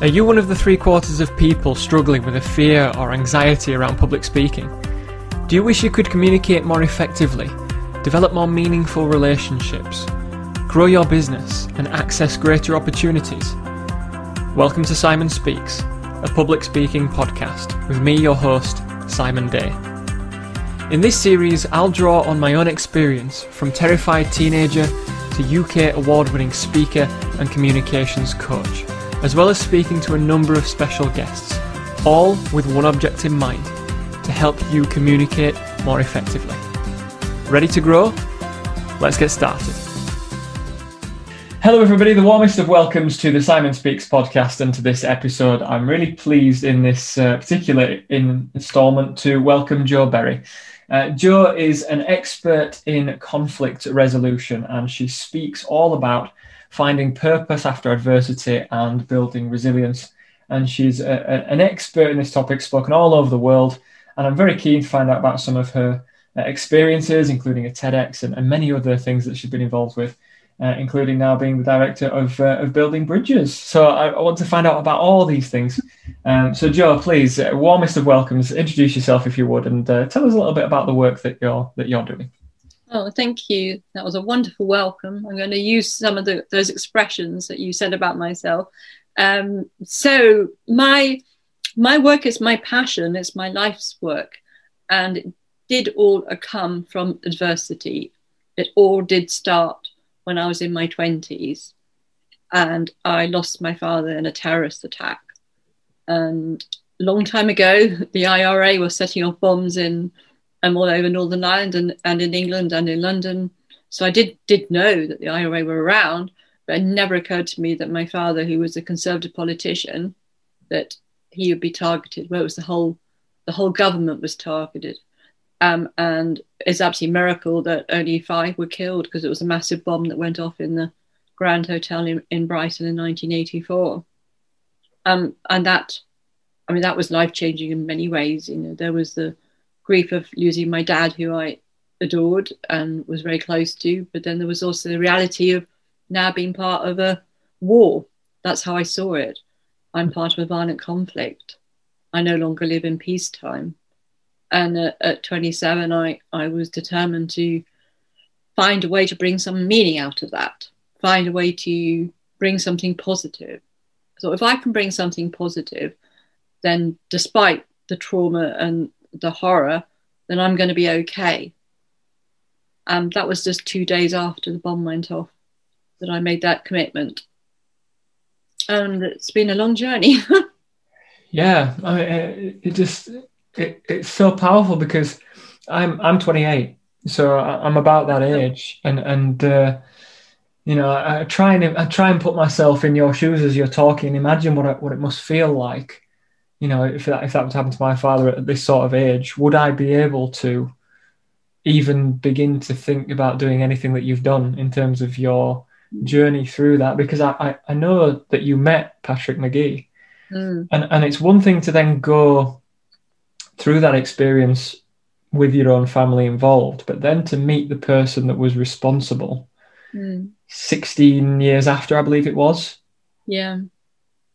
Are you one of the three quarters of people struggling with a fear or anxiety around public speaking? Do you wish you could communicate more effectively, develop more meaningful relationships, grow your business, and access greater opportunities? Welcome to Simon Speaks, a public speaking podcast with me, your host, Simon Day. In this series, I'll draw on my own experience from terrified teenager to UK award winning speaker and communications coach as well as speaking to a number of special guests, all with one object in mind to help you communicate more effectively. Ready to grow? Let's get started. Hello, everybody. The warmest of welcomes to the Simon Speaks podcast and to this episode. I'm really pleased in this uh, particular installment to welcome Jo Berry. Uh, Jo is an expert in conflict resolution and she speaks all about finding purpose after adversity and building resilience. And she's a, a, an expert in this topic, spoken all over the world. And I'm very keen to find out about some of her uh, experiences, including a TEDx and, and, many other things that she's been involved with, uh, including now being the director of, uh, of Building Bridges. So I, I, want to find out about all these things. Um, so, Jo, please, uh, warmest of welcomes, introduce yourself if you would, and uh, tell us a little bit about the work that you're that you're doing. Oh, thank you. That was a wonderful welcome. I'm going to use some of the, those expressions that you said about myself. Um, so my my work is my passion. It's my life's work, and it did all come from adversity. It all did start when I was in my twenties, and I lost my father in a terrorist attack. And a long time ago, the IRA was setting off bombs in I'm all over Northern Ireland and, and in England and in London. So I did did know that the IRA were around, but it never occurred to me that my father, who was a conservative politician, that he would be targeted. Well, it was the whole the whole government was targeted. Um, and it's absolutely a miracle that only five were killed because it was a massive bomb that went off in the Grand Hotel in, in Brighton in 1984. Um, and that, I mean, that was life changing in many ways. You know, there was the grief of losing my dad, who I adored and was very close to. But then there was also the reality of now being part of a war. That's how I saw it. I'm part of a violent conflict. I no longer live in peacetime. And at, at 27, I, I was determined to find a way to bring some meaning out of that, find a way to bring something positive. So if I can bring something positive, then despite the trauma and the horror, then I'm going to be okay. And that was just two days after the bomb went off that I made that commitment. And it's been a long journey. yeah, I mean, it, it just it, it's so powerful because I'm I'm 28, so I'm about that age, and and uh, you know I, I try and I try and put myself in your shoes as you're talking. Imagine what it, what it must feel like you know, if that if that would happen to my father at this sort of age, would I be able to even begin to think about doing anything that you've done in terms of your journey through that? Because I, I, I know that you met Patrick Magee. Mm. And and it's one thing to then go through that experience with your own family involved, but then to meet the person that was responsible mm. 16 years after, I believe it was. Yeah.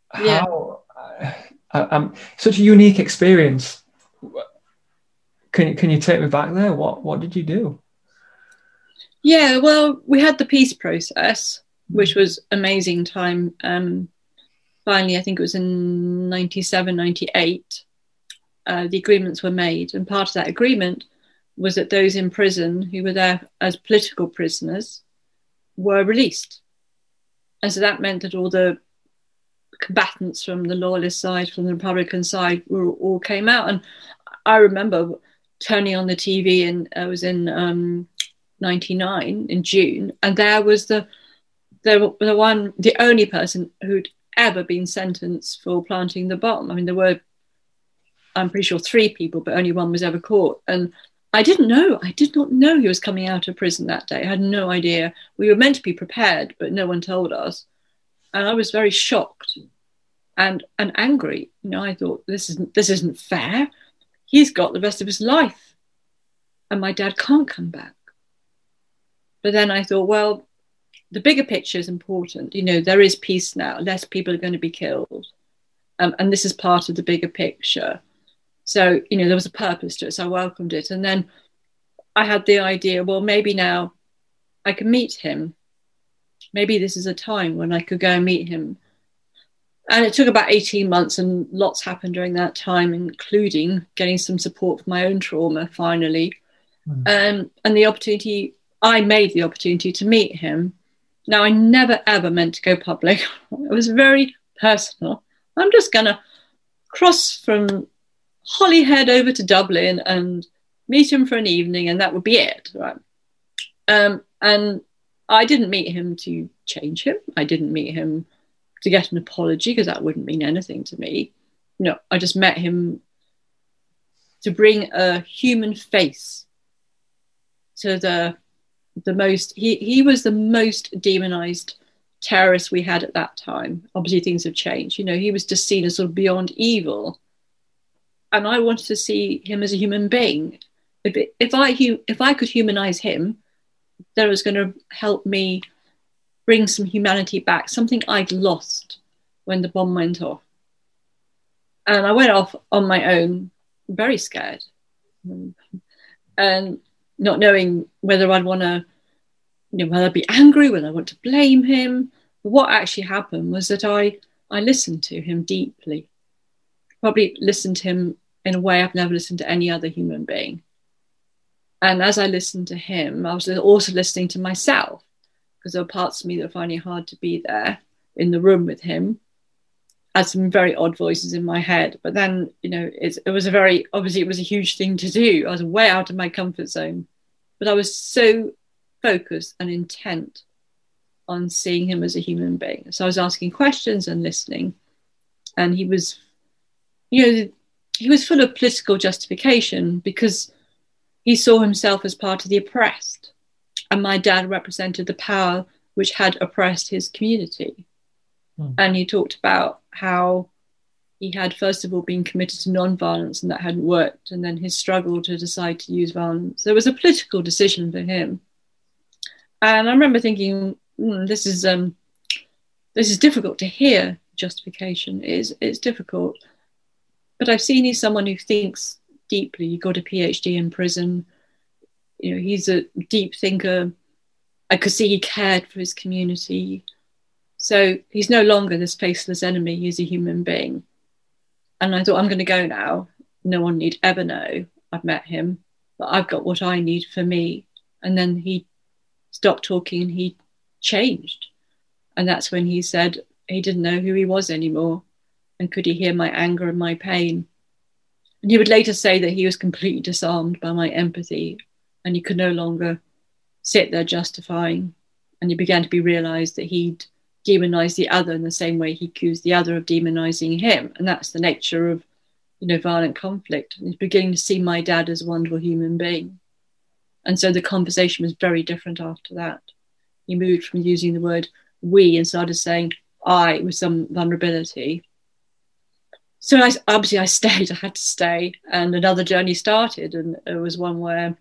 How yeah um, such a unique experience. Can can you take me back there? What what did you do? Yeah, well, we had the peace process, which was amazing time. Um, finally, I think it was in 97, 98, uh, the agreements were made. And part of that agreement was that those in prison who were there as political prisoners were released. And so that meant that all the combatants from the loyalist side, from the Republican side, were, all came out. And I remember turning on the TV, and I was in um, '99 in June, and there was the the the one, the only person who'd ever been sentenced for planting the bomb. I mean, there were, I'm pretty sure, three people, but only one was ever caught. And I didn't know. I did not know he was coming out of prison that day. I had no idea. We were meant to be prepared, but no one told us. And I was very shocked and and angry. You know, I thought this isn't this isn't fair. He's got the rest of his life, and my dad can't come back. But then I thought, well, the bigger picture is important. You know, there is peace now. Less people are going to be killed. um, and this is part of the bigger picture. So you know there was a purpose to it, so I welcomed it, and then I had the idea, well, maybe now I can meet him. Maybe this is a time when I could go and meet him. And it took about 18 months, and lots happened during that time, including getting some support for my own trauma finally. Mm. Um, and the opportunity, I made the opportunity to meet him. Now, I never ever meant to go public, it was very personal. I'm just going to cross from Holyhead over to Dublin and meet him for an evening, and that would be it. Right. Um, and I didn't meet him to change him. I didn't meet him to get an apology because that wouldn't mean anything to me. No, I just met him to bring a human face to the the most he, he was the most demonized terrorist we had at that time. Obviously things have changed. You know, he was just seen as sort of beyond evil. And I wanted to see him as a human being. If, if I if I could humanize him, that was going to help me bring some humanity back, something I'd lost when the bomb went off. And I went off on my own, very scared, and not knowing whether I'd want to, you know, whether I'd be angry, whether I want to blame him. But what actually happened was that I, I listened to him deeply, probably listened to him in a way I've never listened to any other human being. And as I listened to him, I was also listening to myself because there were parts of me that were finding it hard to be there in the room with him. I had some very odd voices in my head, but then you know it was a very obviously it was a huge thing to do. I was way out of my comfort zone, but I was so focused and intent on seeing him as a human being. So I was asking questions and listening, and he was, you know, he was full of political justification because he saw himself as part of the oppressed, and my dad represented the power which had oppressed his community. Mm. And he talked about how he had, first of all, been committed to non-violence and that hadn't worked, and then his struggle to decide to use violence. There was a political decision for him. And I remember thinking, mm, this is um, this is difficult to hear. Justification is it's difficult, but I've seen he's someone who thinks deeply. He got a PhD in prison. You know, he's a deep thinker. I could see he cared for his community. So he's no longer this faceless enemy. He's a human being. And I thought, I'm going to go now. No one need ever know I've met him, but I've got what I need for me. And then he stopped talking and he changed. And that's when he said he didn't know who he was anymore. And could he hear my anger and my pain? And he would later say that he was completely disarmed by my empathy and he could no longer sit there justifying. And he began to be realized that he'd demonized the other in the same way he accused the other of demonizing him. And that's the nature of, you know, violent conflict. And he's beginning to see my dad as a wonderful human being. And so the conversation was very different after that. He moved from using the word we and started saying I with some vulnerability so I, obviously I stayed. I had to stay, and another journey started, and it was one where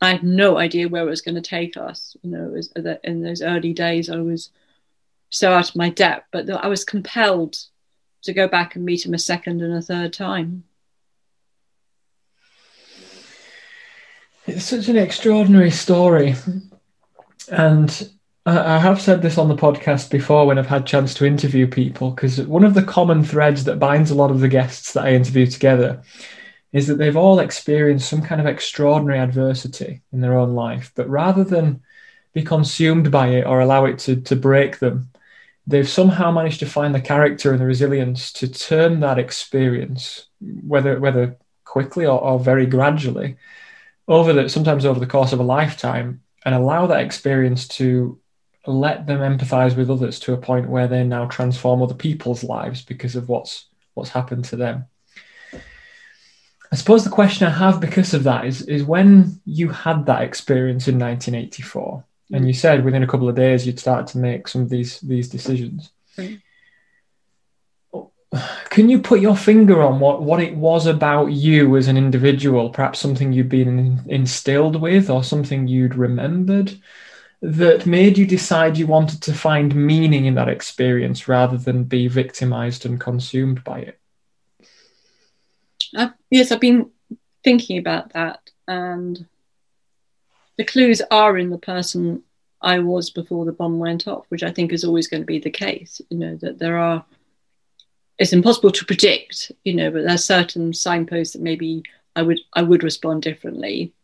I had no idea where it was going to take us. You know, it was uh, in those early days I was so out of my depth, but I was compelled to go back and meet him a second and a third time. It's such an extraordinary story, and I have said this on the podcast before when I've had chance to interview people because one of the common threads that binds a lot of the guests that I interview together is that they've all experienced some kind of extraordinary adversity in their own life, but rather than be consumed by it or allow it to, to break them, they've somehow managed to find the character and the resilience to turn that experience, whether whether quickly or, or very gradually, over the sometimes over the course of a lifetime, and allow that experience to let them empathize with others to a point where they now transform other people's lives because of what's what's happened to them. I suppose the question I have because of that is is when you had that experience in 1984, mm. and you said within a couple of days you'd start to make some of these these decisions. Mm. Can you put your finger on what, what it was about you as an individual, perhaps something you'd been instilled with or something you'd remembered that made you decide you wanted to find meaning in that experience rather than be victimized and consumed by it? Uh, yes, I've been thinking about that, and the clues are in the person I was before the bomb went off, which I think is always going to be the case. You know, that there are, it's impossible to predict, you know, but there's certain signposts that maybe I would I would respond differently.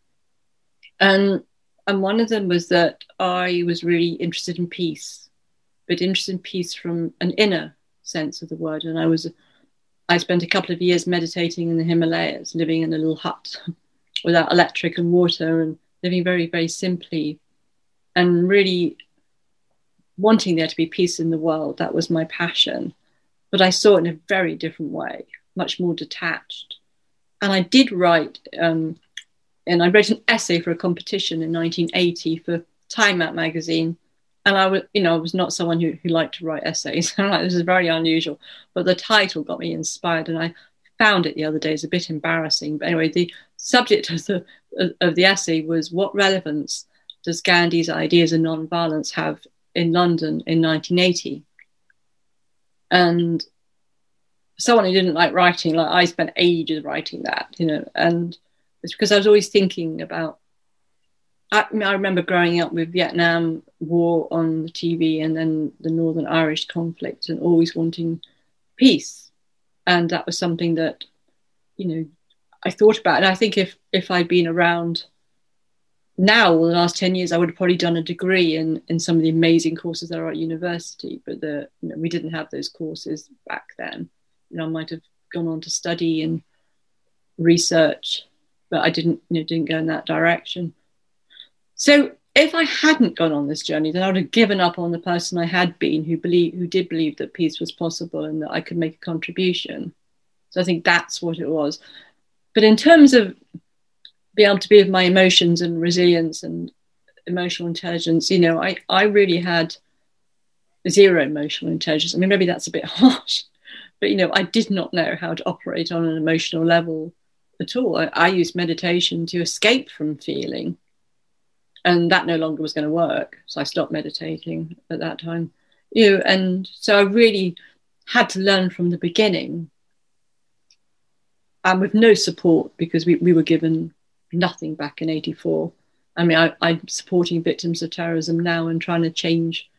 And and one of them was that I was really interested in peace, but interested in peace from an inner sense of the word. And I was, I spent a couple of years meditating in the Himalayas, living in a little hut without electric and water, and living very, very simply, and really wanting there to be peace in the world. That was my passion. But I saw it in a very different way, much more detached. And I did write um, and I wrote an essay for a competition in 1980 for Time Out magazine. And I was, you know, I was not someone who, who liked to write essays. I'm like, this is very unusual. But the title got me inspired, and I found it the other day. It's a bit embarrassing, but anyway, the subject of the of the essay was what relevance does Gandhi's ideas of non-violence have in London in 1980? And someone who didn't like writing, like I spent ages writing that, you know, and it's because I was always thinking about. I, I remember growing up with Vietnam War on the TV and then the Northern Irish conflict and always wanting peace, and that was something that, you know, I thought about. And I think if if I'd been around now the last 10 years i would have probably done a degree in in some of the amazing courses that are at university but the you know, we didn't have those courses back then you know i might have gone on to study and research but I didn't, you know, didn't go in that direction. So if I hadn't gone on this journey, then I would have given up on the person I had been, who believe, who did believe that peace was possible and that I could make a contribution. So I think that's what it was. But in terms of being able to be with my emotions and resilience and emotional intelligence, you know, I, I really had zero emotional intelligence. I mean, maybe that's a bit harsh, but you know, I did not know how to operate on an emotional level at all. I, I used meditation to escape from feeling, and that no longer was going to work. So I stopped meditating at that time. You know, and so I really had to learn from the beginning, and with no support because we, we were given nothing back in '84. I mean, I, I'm supporting victims of terrorism now and trying to change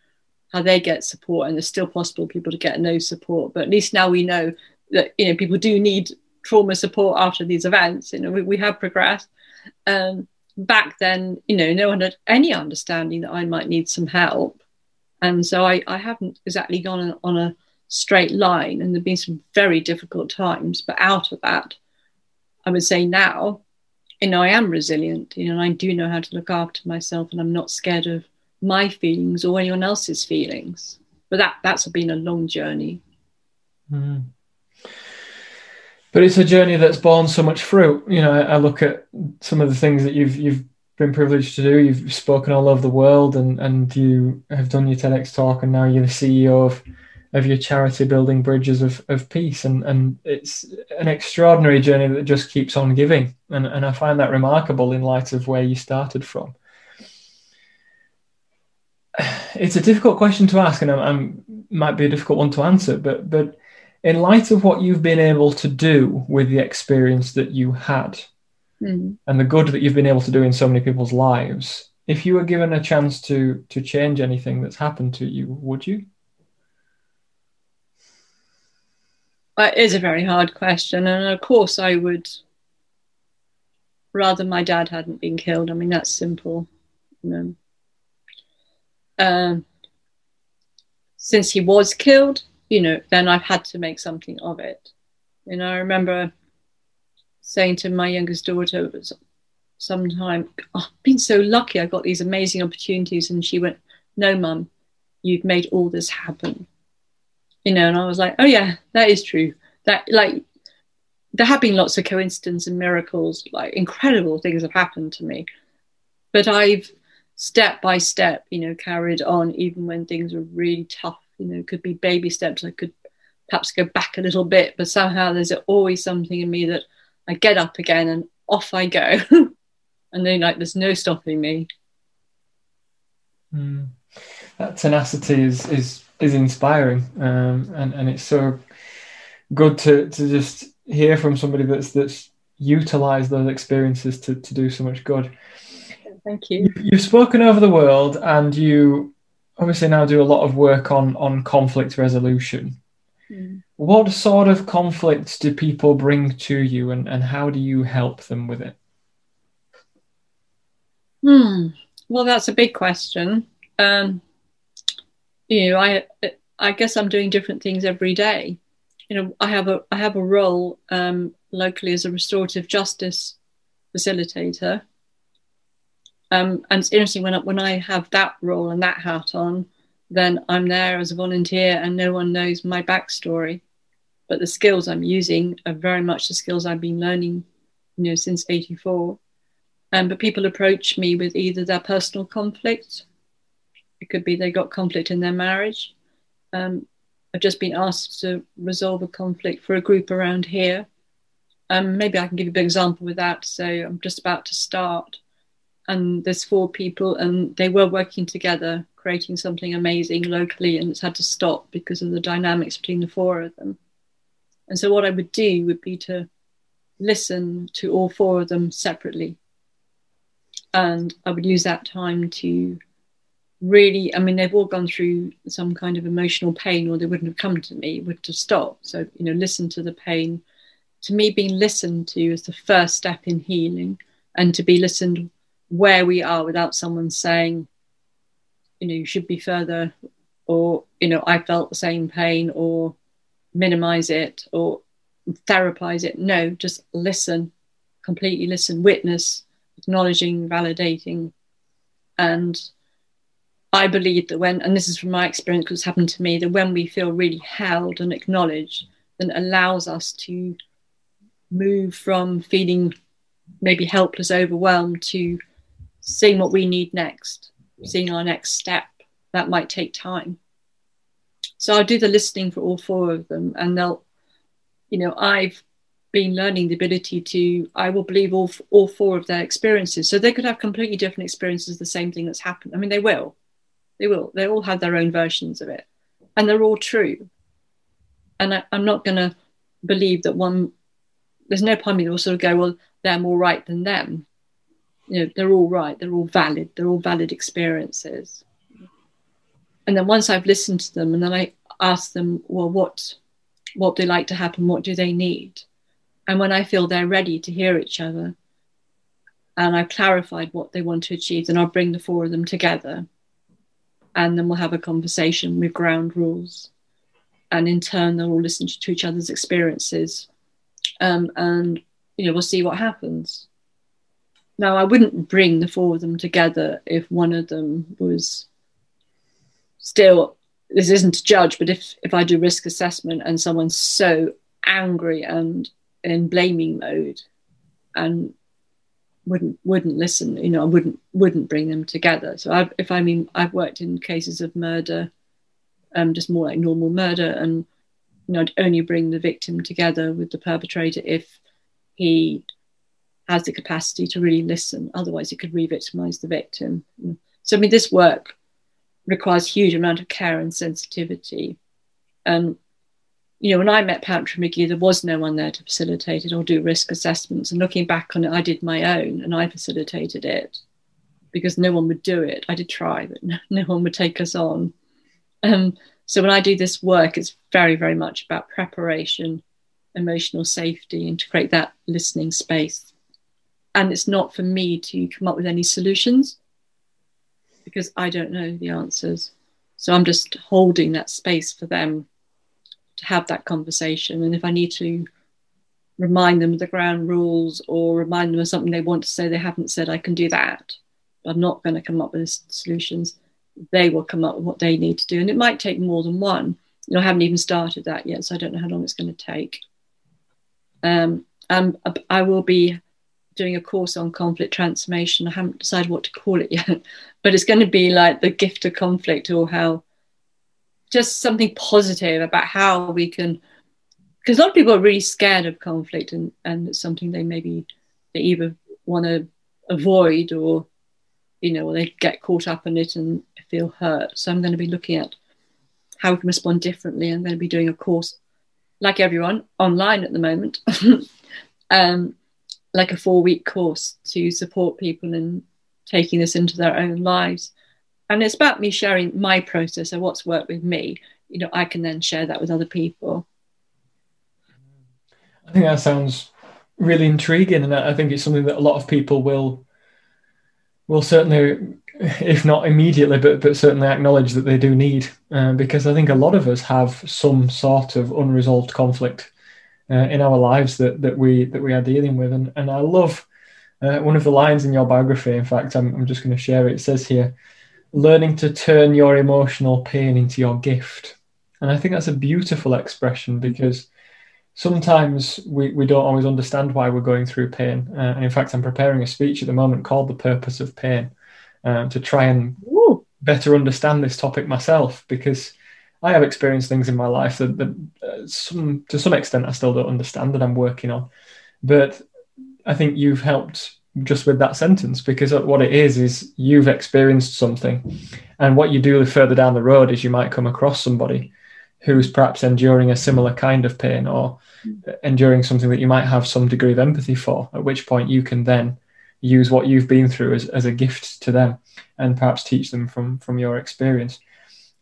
how they get support and it's still possible people to get no support but at least now we know that you know people do need trauma support after these events. You know, we, we have progressed. Um, back then, you know, no one had any understanding that I might need some help. And so I, I haven't exactly gone on, a straight line. And there have been some very difficult times. But out of that, I would say now, you know, I am resilient, you know, and I do know how to look after myself and I'm not scared of my feelings or anyone else's feelings. But that that's been a long journey. Mm but it's a journey that's borne so much fruit. You know, I, I, look at some of the things that you've you've been privileged to do. You've spoken all over the world, and and you have done your TEDx talk, and now you're the CEO of of your charity, building bridges of, of peace, and and it's an extraordinary journey that just keeps on giving, and and I find that remarkable in light of where you started from. It's a difficult question to ask, and I'm, I'm might be a difficult one to answer, but but in light of what you've been able to do with the experience that you had mm. and the good that you've been able to do in so many people's lives, if you were given a chance to to change anything that's happened to you, would you? It is a very hard question, and of course, I would rather my dad hadn't been killed. I mean, that's simple. You know. Uh, since he was killed, you know, then I've had to make something of it. You know, I remember saying to my youngest daughter sometime, oh, I've been so lucky, I got these amazing opportunities. And she went, No, mum, you've made all this happen. You know, and I was like, Oh, yeah, that is true. That, like, there have been lots of coincidences and miracles, like incredible things have happened to me. But I've step by step, you know, carried on even when things were really tough you know, could be baby steps. I could perhaps go back a little bit, but somehow there's always something in me that I get up again and off I go. and then like there's no stopping me. Mm. That tenacity is is is inspiring, um, and and it's so good to to just hear from somebody that's that's utilized those experiences to to do so much good. Thank you. You've spoken over the world, and you obviously now do a lot of work on on conflict resolution. Mm. What sort of conflicts do people bring to you, and, and how do you help them with it? Hmm. Well, that's a big question. Um, you know, I I guess I'm doing different things every day. You know, I have a I have a role um, locally as a restorative justice facilitator, um, and it's interesting when when I have that role and that hat on, then I'm there as a volunteer, and no one knows my backstory, but the skills I'm using are very much the skills I've been learning, you know, since '84. Um, but people approach me with either their personal conflict it could be they got conflict in their marriage. Um, I've just been asked to resolve a conflict for a group around here. Um, maybe I can give you a big example with that. So I'm just about to start, and there's four people, and they were working together, creating something amazing locally, and it's had to stop because of the dynamics between the four of them. And so what I would do would be to listen to all four of them separately, and I would use that time to really i mean they've all gone through some kind of emotional pain or they wouldn't have come to me would have stopped so you know listen to the pain. To me being listened to is the first step in healing and to be listened where we are without someone saying you know you should be further or you know i felt the same pain or minimize it or therapize it. No just listen completely listen witness acknowledging validating. And I believe that when, and this is from my experience it's happened to me, that when we feel really held and acknowledged, then it allows us to move from feeling maybe helpless, overwhelmed to seeing what we need next, seeing our next step. That might take time. So I'll do the listening for all four of them, and they'll, you know, I've been learning the ability to, I will believe all all four of their experiences. So they could have completely different experiences, the same thing that's happened. I mean, they will, they will. They all have their own versions of it, and they're all true. And I, am not going to believe that one. There's no point in me that will sort of go, well, they're more right than them. You know, they're all right. They're all valid. They're all valid experiences. And then once I've listened to them, and then I ask them, well, what, what they like to happen? What do they need? And when I feel they're ready to hear each other, and I've clarified what they want to achieve, then I'll bring the four of them together and then we'll have a conversation with ground rules. And in turn, they'll all listen to each other's experiences. Um, and, you know, we'll see what happens. Now, I wouldn't bring the four of them together if one of them was still, this isn't to judge, but if, if I do risk assessment and someone's so angry and in blaming mode and wouldn't wouldn't listen you know i wouldn't wouldn't bring them together. So I've, if i mean i've worked in cases of murder um just more like normal murder and you know i'd only bring the victim together with the perpetrator if he has the capacity to really listen otherwise it could re-victimize the victim so i mean this work requires huge amount of care and sensitivity And you know, when I met Patrick Magee, there was no one there to facilitate it or do risk assessments. And looking back on it, I did my own and I facilitated it because no one would do it. I did try, but no, no one would take us on. Um, so when I do this work, it's very, very much about preparation, emotional safety, and to create that listening space. And it's not for me to come up with any solutions because I don't know the answers. So I'm just holding that space for them to have that conversation. And if I need to remind them of the ground rules or remind them of something they want to say they haven't said, I can do that. But I'm not going to come up with solutions. They will come up with what they need to do. And it might take more than one. You know, I haven't even started that yet, so I don't know how long it's going to take. Um, and I will be doing a course on conflict transformation. I haven't decided what to call it yet, but it's going to be like the gift of conflict or how just something positive about how we can because a lot of people are really scared of conflict and, and it's something they maybe they either want to avoid or you know, they get caught up in it and feel hurt. So I'm going to be looking at how we can respond differently. I'm going to be doing a course, like everyone, online at the moment, um, like a four week course to support people in taking this into their own lives. And it's about me sharing my process and what's worked with me. You know, I can then share that with other people. I think that sounds really intriguing, and I think it's something that a lot of people will will certainly, if not immediately, but but certainly acknowledge that they do need, uh, because I think a lot of us have some sort of unresolved conflict uh, in our lives that that we that we are dealing with, and and I love uh, one of the lines in your biography. In fact, I'm I'm just going to share it. It says here, "Learning to turn your emotional pain into your gift," and I think that's a beautiful expression because sometimes we, we don't always understand why we're going through pain. Uh, and in fact, I'm preparing a speech at the moment called The Purpose of Pain um, to try and Ooh. better understand this topic myself because I have experienced things in my life that, that uh, some, to some extent I still don't understand that I'm working on. But I think you've helped just with that sentence because what it is is you've experienced something and what you do further down the road is you might come across somebody who's perhaps enduring a similar kind of pain or enduring something that you might have some degree of empathy for, at which point you can then use what you've been through as, as a gift to them and perhaps teach them from, from your experience.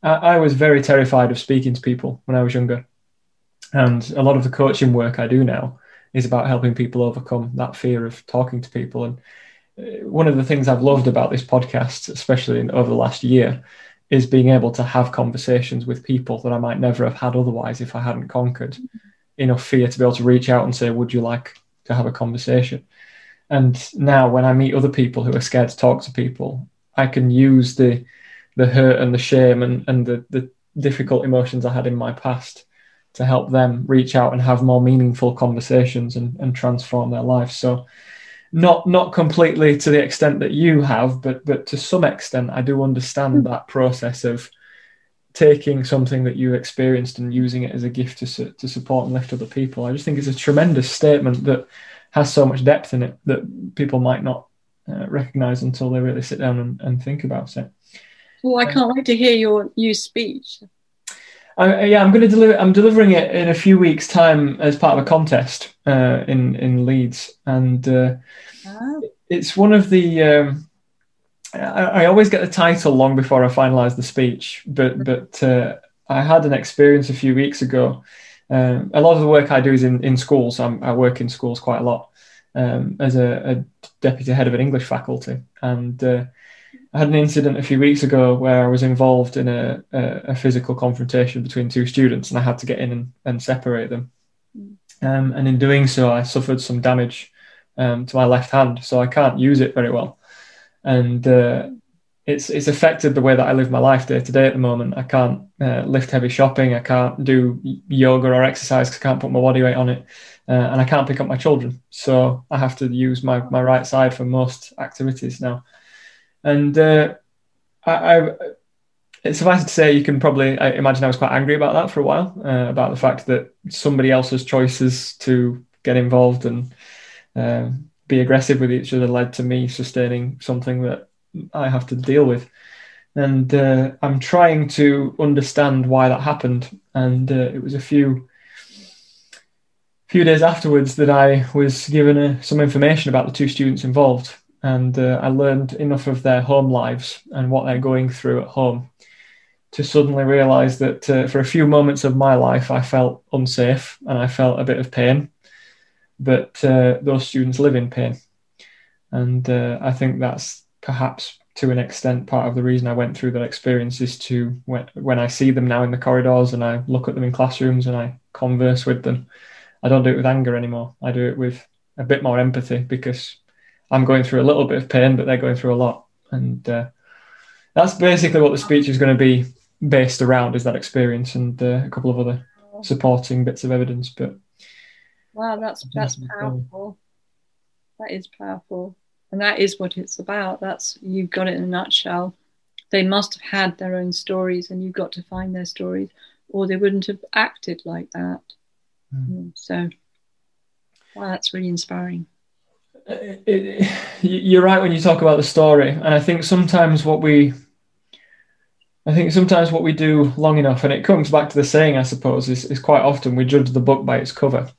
I, I was very terrified of speaking to people when I was younger. And a lot of the coaching work I do now is about helping people overcome that fear of talking to people. And uh, one of the things I've loved about this podcast, especially in, over the last year, is being able to have conversations with people that I might never have had otherwise if I hadn't conquered enough fear to be able to reach out and say, Would you like to have a conversation? And now when I meet other people who are scared to talk to people, I can use the the hurt and the shame and, and the, the difficult emotions I had in my past to help them reach out and have more meaningful conversations and, and transform their lives. So not not completely to the extent that you have, but but to some extent, I do understand that process of taking something that you experienced and using it as a gift to to support and lift other people. I just think it's a tremendous statement that has so much depth in it that people might not uh, recognize until they really sit down and, and think about it. Well, I can't wait to hear your new speech. I, yeah, I'm going to deliver. I'm delivering it in a few weeks' time as part of a contest uh, in in Leeds, and uh, oh. it's one of the. Um, I, I, always get the title long before I finalise the speech, but but uh, I had an experience a few weeks ago. Um, a lot of the work I do is in in schools. I'm, i work in schools quite a lot um, as a, a, deputy head of an English faculty, and uh, I had an incident a few weeks ago where I was involved in a, a, a physical confrontation between two students, and I had to get in and, and separate them. Mm. Um, and in doing so, I suffered some damage um, to my left hand, so I can't use it very well. And uh, it's it's affected the way that I live my life day to day at the moment. I can't uh, lift heavy shopping. I can't do yoga or exercise because I can't put my body weight on it, uh, and I can't pick up my children. So I have to use my my right side for most activities now. And uh, I, I, it's suffice to say, you can probably I imagine I was quite angry about that for a while, uh, about the fact that somebody else's choices to get involved and uh, be aggressive with each other led to me sustaining something that I have to deal with. And uh, I'm trying to understand why that happened. And uh, it was a few few days afterwards that I was given uh, some information about the two students involved and uh, I learned enough of their home lives and what they're going through at home to suddenly realize that uh, for a few moments of my life, I felt unsafe and I felt a bit of pain. But uh, those students live in pain. And uh, I think that's perhaps to an extent part of the reason I went through that experience is to when, when I see them now in the corridors and I look at them in classrooms and I converse with them, I don't do it with anger anymore. I do it with a bit more empathy because I'm going through a little bit of pain, but they're going through a lot. And uh, that's basically what the speech is going to be based around is that experience and uh, a couple of other supporting bits of evidence. But wow, that's that's powerful. That is powerful, and that is what it's about. That's you've got it in a nutshell. They must have had their own stories, and you've got to find their stories, or they wouldn't have acted like that. Mm. So, wow, that's really inspiring it, it, you're right when you talk about the story, and I think sometimes what we, I think sometimes what we do long enough, and it comes back to the saying, I suppose, is, is quite often we judge the book by its cover.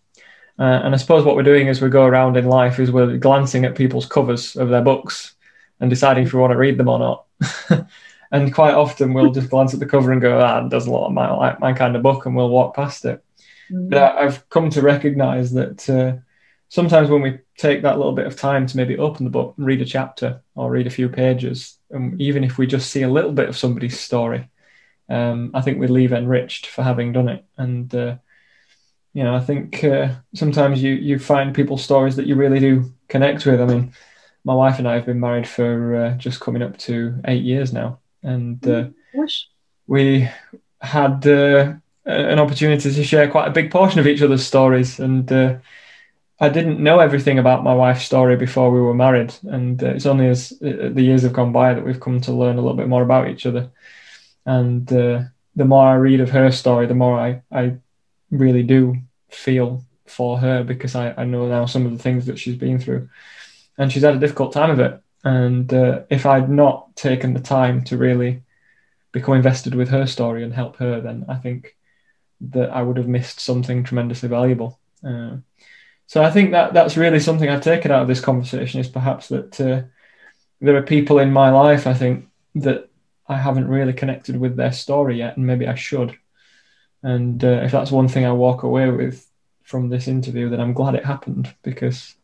Uh, and I suppose what we're doing as we go around in life is we're glancing at people's covers of their books and deciding if we want to read them or not. and quite often we'll just glance at the cover and go, "Ah, doesn't look my like my kind of book," and we'll walk past it. Mm-hmm. But I, have come to recognise that uh, sometimes when we take that little bit of time to maybe open the book and read a chapter or read a few pages, and even if we just see a little bit of somebody's story, um, I think we leave enriched for having done it. And uh, you know, I think uh, sometimes you you find people's stories that you really do connect with. I mean, my wife and I have been married for uh, just coming up to eight years now, and uh, we had uh, an opportunity to share quite a big portion of each other's stories and uh, I didn't know everything about my wife's story before we were married, and uh, it's only as uh, the years have gone by that we've come to learn a little bit more about each other. And uh, the more I read of her story, the more I, I really do feel for her because I, I know now some of the things that she's been through. And she's had a difficult time of it. And uh, if I'd not taken the time to really become invested with her story and help her, then I think that I would have missed something tremendously valuable. So I think that that's really something I've taken out of this conversation is perhaps that uh, there are people in my life I think that I haven't really connected with their story yet, and maybe I should. And uh, if that's one thing I walk away with from this interview, then I'm glad it happened because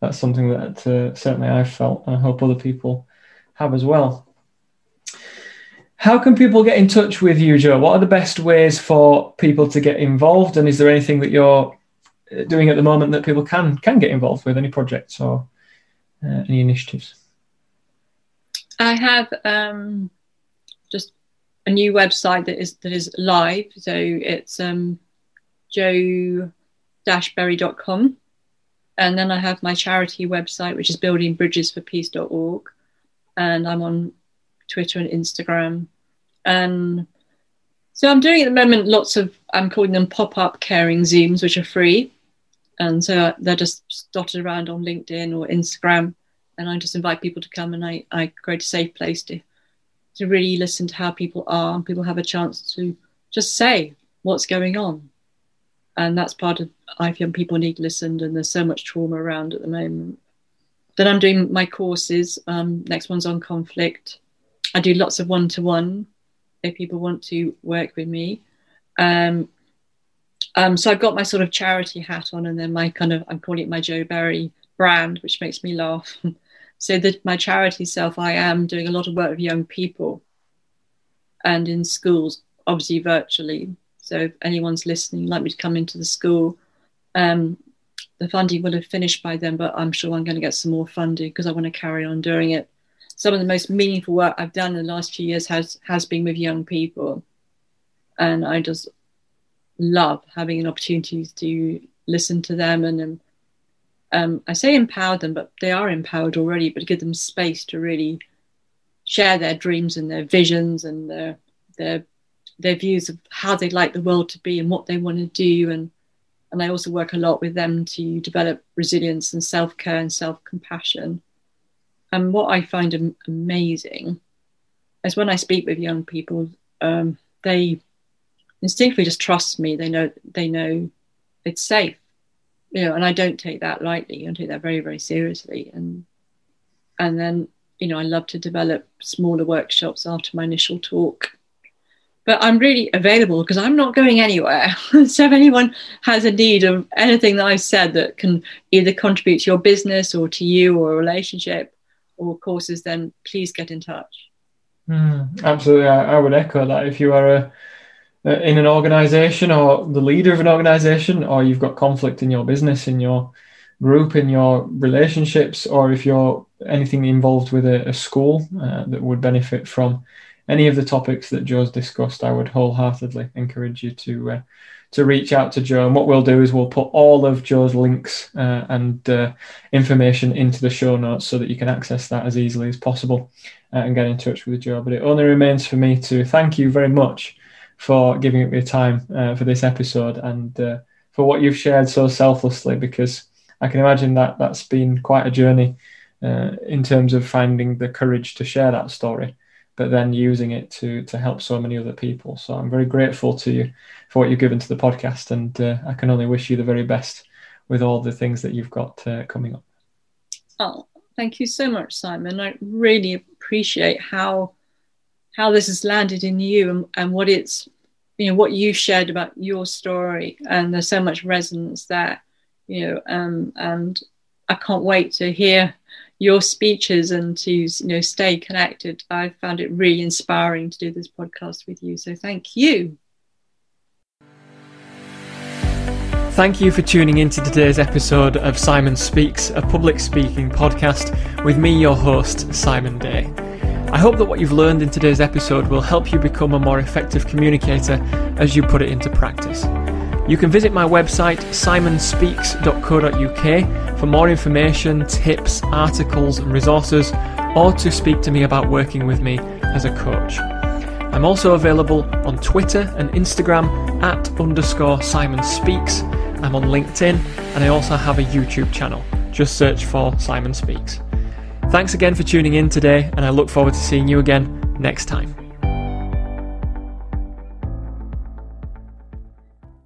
that's something that uh, certainly I've felt, and I hope other people have as well. How can people get in touch with you, Jo? What are the best ways for people to get involved? And is there anything that you're doing at the moment that people can can get involved with? Any projects or uh, any initiatives? I have um, just a new website that is that is live. So it's um, jo-berry.com. And then I have my charity website, which is buildingbridgesforpeace.org. And I'm on Twitter and Instagram. And so I'm doing at the moment lots of, I'm calling them pop up caring Zooms, which are free and so they're just dotted around on LinkedIn or Instagram, and I just invite people to come and I, I create a safe place to to really listen to how people are and people have a chance to just say what's going on. And that's part of I feel people need listened and there's so much trauma around at the moment. Then I'm doing my courses. Um, next one's on conflict. I do lots of one to one if people want to work with me. Um, um, so I've got my sort of charity hat on, and then my kind of I'm calling it my Jo Berry brand, which makes me laugh. so that my charity self, I am doing a lot of work with young people, and in schools, obviously virtually. So if anyone's listening, like me to come into the school, um, the funding will have finished by then, but I'm sure I'm going to get some more funding because I want to carry on doing it. Some of the most meaningful work I've done in the last few years has has been with young people, and I just love having an opportunity to listen to them and um, um, I say empower them, but they are empowered already, but give them space to really share their dreams and their visions and their their their views of how they'd like the world to be and what they want to do and and I also work a lot with them to develop resilience and self-care and self-compassion. And what I find amazing is when I speak with young people, um, they instinctively just trust me. They know they know it's safe, you know, and I don't take that lightly. I take that very very seriously. And and then you know I love to develop smaller workshops after my initial talk. But I'm really available because I'm not going anywhere. so if anyone has a need of anything that I've said that can either contribute to your business or to you or a relationship or courses, then please get in touch. Mm, absolutely, I, I, would echo that. If you are a in an organization or the leader of an organization, or you've got conflict in your business, in your group, in your relationships, or if you're anything involved with a, a school uh, that would benefit from any of the topics that Jo's discussed, I would wholeheartedly encourage you to uh, to reach out to Jo. And what we'll do is we'll put all of Jo's links uh, and uh, information into the show notes so that you can access that as easily as possible uh, and get in touch with Jo. But it only remains for me to thank you very much for giving up your time uh, for this episode and uh, for what you've shared so selflessly because I can imagine that that's been quite a journey uh, in terms of finding the courage to share that story, but then using it to to help so many other people. So I'm very grateful to you for what you've given to the podcast, and uh, I can only wish you the very best with all the things that you've got uh, coming up. Oh, thank you so much, Simon. I really appreciate how how this has landed in you and, and what it's you know what you shared about your story. And there's so much resonance there you know um, and i can't wait to hear your speeches and to you know stay connected. I found it really inspiring to do this podcast with you. So thank you. Thank you for tuning in to today's episode of Simon Speaks, a public speaking podcast with me, your host, Simon Day. I hope that what you've learned in today's episode will help you become a more effective communicator as you put it into practice. You can visit my website simonspeaks.co.uk for more information, tips, articles, and resources, or to speak to me about working with me as a coach. I'm also available on Twitter and Instagram at underscore Simon Speaks. I'm on LinkedIn and I also have a YouTube channel. Just search for Simon Speaks. Thanks again for tuning in today, and I look forward to seeing you again next time.